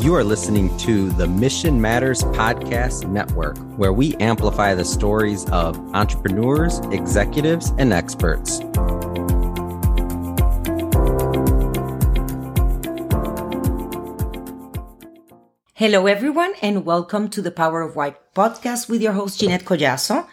You are listening to the Mission Matters Podcast Network, where we amplify the stories of entrepreneurs, executives, and experts. Hello, everyone, and welcome to the Power of Why podcast with your host, Ginette Collazo.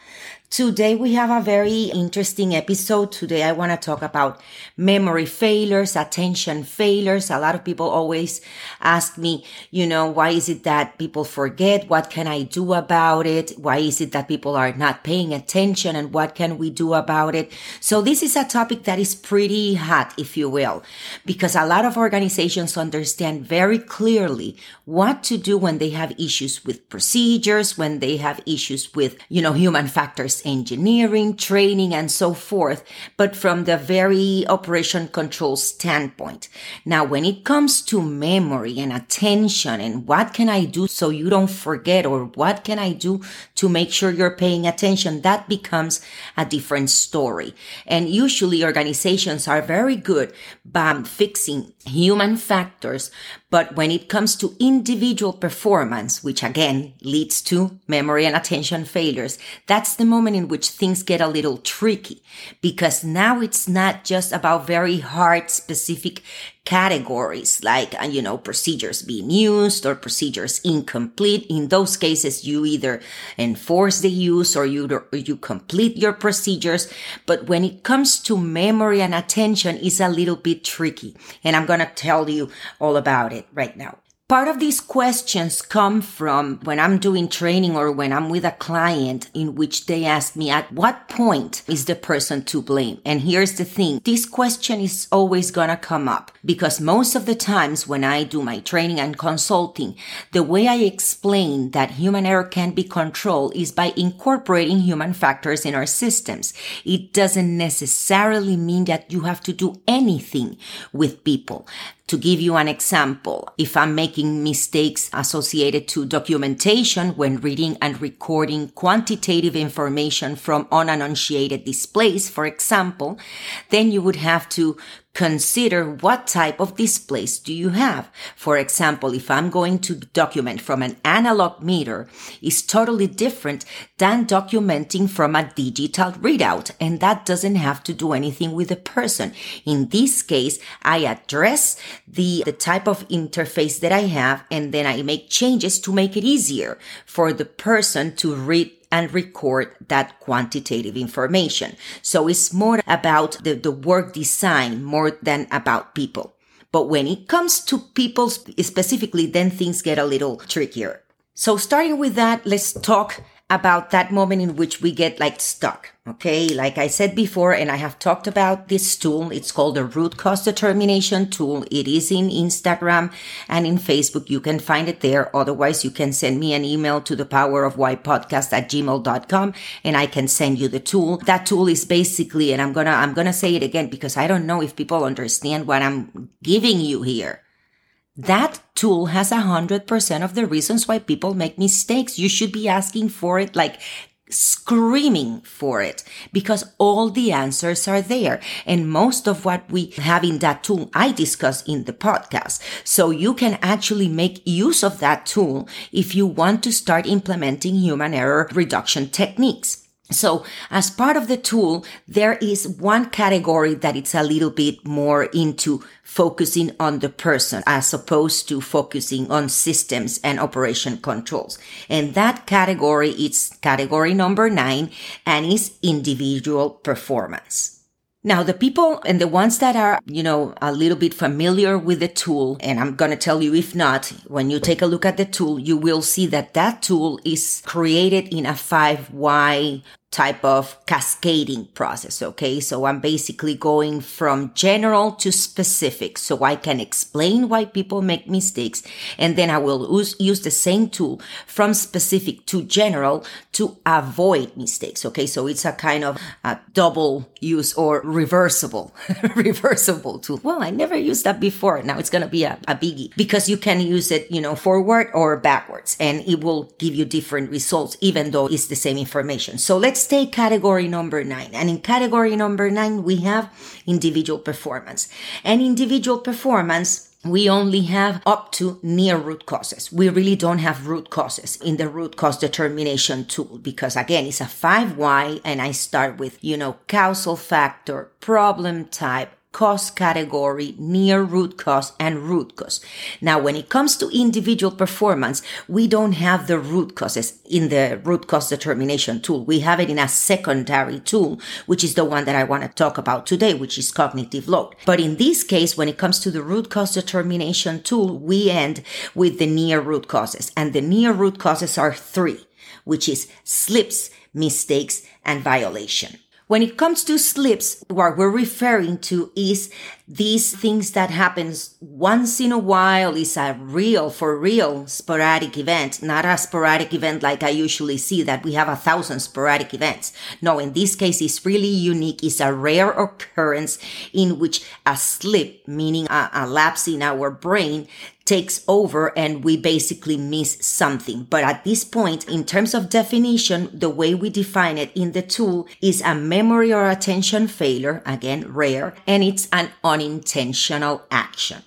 Today we have a very interesting episode. Today I want to talk about memory failures, attention failures. A lot of people always ask me, you know, why is it that people forget? What can I do about it? Why is it that people are not paying attention and what can we do about it? So this is a topic that is pretty hot, if you will, because a lot of organizations understand very clearly what to do when they have issues with procedures, when they have issues with, you know, human factors engineering, training, and so forth, but from the very operation control standpoint. Now, when it comes to memory and attention and what can I do so you don't forget or what can I do to make sure you're paying attention, that becomes a different story. And usually organizations are very good by fixing human factors, but when it comes to individual performance, which again leads to memory and attention failures, that's the moment in which things get a little tricky because now it's not just about very hard specific categories like, uh, you know, procedures being used or procedures incomplete. In those cases, you either enforce the use or you, or you complete your procedures. But when it comes to memory and attention, it's a little bit tricky. And I'm going to tell you all about it right now. Part of these questions come from when I'm doing training or when I'm with a client in which they ask me at what point is the person to blame? And here's the thing. This question is always going to come up because most of the times when I do my training and consulting, the way I explain that human error can be controlled is by incorporating human factors in our systems. It doesn't necessarily mean that you have to do anything with people. To give you an example, if I'm making mistakes associated to documentation when reading and recording quantitative information from unannunciated displays, for example, then you would have to Consider what type of displays do you have. For example, if I'm going to document from an analog meter is totally different than documenting from a digital readout. And that doesn't have to do anything with the person. In this case, I address the, the type of interface that I have and then I make changes to make it easier for the person to read and record that quantitative information. So it's more about the, the work design more than about people. But when it comes to people specifically, then things get a little trickier. So starting with that, let's talk about that moment in which we get like stuck. Okay. Like I said before, and I have talked about this tool. It's called the root cause determination tool. It is in Instagram and in Facebook. You can find it there. Otherwise, you can send me an email to the power of why podcast at gmail.com and I can send you the tool. That tool is basically, and I'm going to, I'm going to say it again because I don't know if people understand what I'm giving you here. That tool has a hundred percent of the reasons why people make mistakes. You should be asking for it like screaming for it because all the answers are there. And most of what we have in that tool, I discuss in the podcast. So you can actually make use of that tool if you want to start implementing human error reduction techniques. So as part of the tool, there is one category that it's a little bit more into focusing on the person as opposed to focusing on systems and operation controls. And that category is category number nine and is individual performance. Now, the people and the ones that are, you know, a little bit familiar with the tool, and I'm going to tell you if not, when you take a look at the tool, you will see that that tool is created in a five why type of cascading process. Okay. So I'm basically going from general to specific so I can explain why people make mistakes. And then I will use, use the same tool from specific to general to avoid mistakes. Okay. So it's a kind of a double use or reversible, reversible tool. Well, I never used that before. Now it's going to be a, a biggie because you can use it, you know, forward or backwards and it will give you different results, even though it's the same information. So let's let's take category number nine. And in category number nine, we have individual performance. And individual performance we only have up to near root causes. We really don't have root causes in the root cause determination tool because again, it's a five why and I start with, you know, causal factor, problem type, cause category, near root cause, and root cause. Now, when it comes to individual performance, we don't have the root causes in the root cause determination tool. We have it in a secondary tool, which is the one that I want to talk about today, which is cognitive load. But in this case, when it comes to the root cause determination tool, we end with the near root causes. And the near root causes are three, which is slips, mistakes, and violation. When it comes to slips, what we're referring to is these things that happens once in a while is a real, for real sporadic event, not a sporadic event like I usually see that we have a thousand sporadic events. No, in this case, it's really unique. It's a rare occurrence in which a slip, meaning a, a lapse in our brain, takes over and we basically miss something. But at this point, in terms of definition, the way we define it in the tool is a memory or attention failure, again, rare, and it's an unintentional action.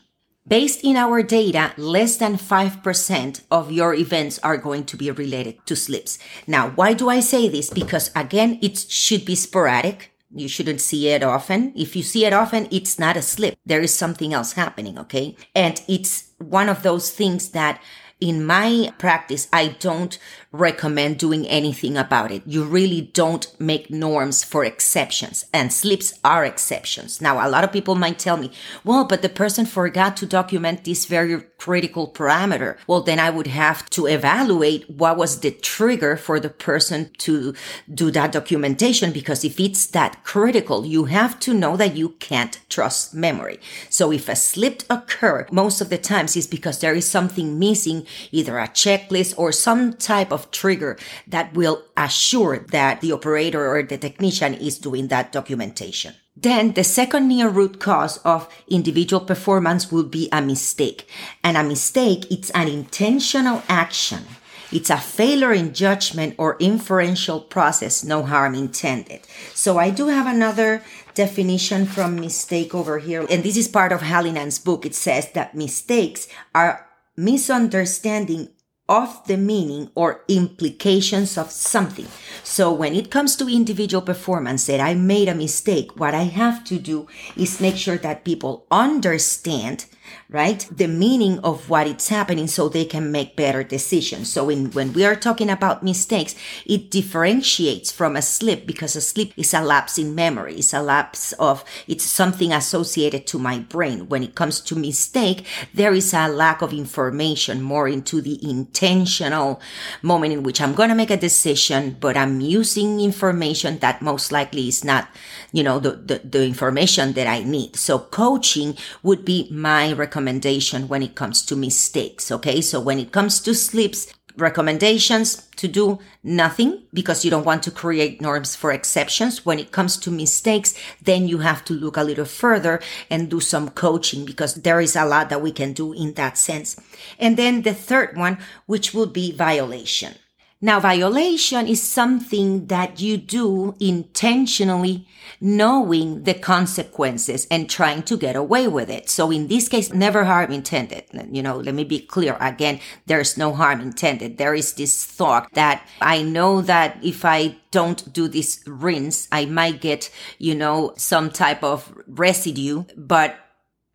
Based in our data, less than 5% of your events are going to be related to slips. Now, why do I say this? Because again, it should be sporadic. You shouldn't see it often. If you see it often, it's not a slip. There is something else happening. Okay. And it's one of those things that in my practice, I don't recommend doing anything about it. You really don't make norms for exceptions and slips are exceptions. Now, a lot of people might tell me, well, but the person forgot to document this very critical parameter. Well, then I would have to evaluate what was the trigger for the person to do that documentation. Because if it's that critical, you have to know that you can't trust memory. So if a slip occur, most of the times is because there is something missing, either a checklist or some type of trigger that will assure that the operator or the technician is doing that documentation. Then the second near root cause of individual performance will be a mistake. And a mistake, it's an intentional action. It's a failure in judgment or inferential process, no harm intended. So I do have another definition from mistake over here. And this is part of Hallinan's book. It says that mistakes are misunderstanding of the meaning or implications of something. So when it comes to individual performance that I made a mistake, what I have to do is make sure that people understand right? The meaning of what is happening so they can make better decisions. So in, when we are talking about mistakes, it differentiates from a slip because a slip is a lapse in memory. It's a lapse of, it's something associated to my brain. When it comes to mistake, there is a lack of information more into the intentional moment in which I'm going to make a decision, but I'm using information that most likely is not, you know, the, the, the information that I need. So coaching would be my recommendation when it comes to mistakes. Okay. So when it comes to slips, recommendations to do nothing because you don't want to create norms for exceptions. When it comes to mistakes, then you have to look a little further and do some coaching because there is a lot that we can do in that sense. And then the third one, which would be violation. Now, violation is something that you do intentionally, knowing the consequences and trying to get away with it. So in this case, never harm intended. You know, let me be clear again. There's no harm intended. There is this thought that I know that if I don't do this rinse, I might get, you know, some type of residue, but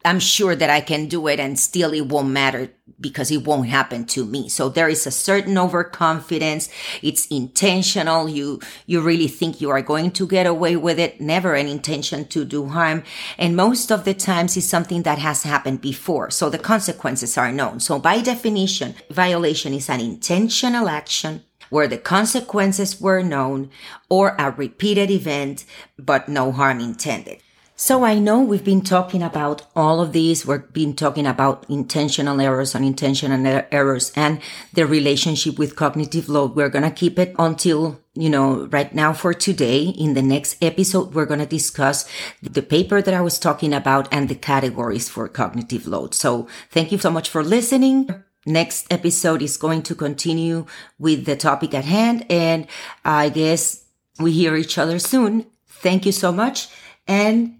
I'm sure that I can do it and still it won't matter because it won't happen to me. So there is a certain overconfidence. It's intentional. You, you really think you are going to get away with it. Never an intention to do harm. And most of the times it's something that has happened before. So the consequences are known. So by definition, violation is an intentional action where the consequences were known or a repeated event, but no harm intended. So I know we've been talking about all of these. We've been talking about intentional errors, unintentional er-, errors, and the relationship with cognitive load. We're going to keep it until, you know, right now for today. In the next episode, we're going to discuss the paper that I was talking about and the categories for cognitive load. So thank you so much for listening. Next episode is going to continue with the topic at hand. And I guess we hear each other soon. Thank you so much. And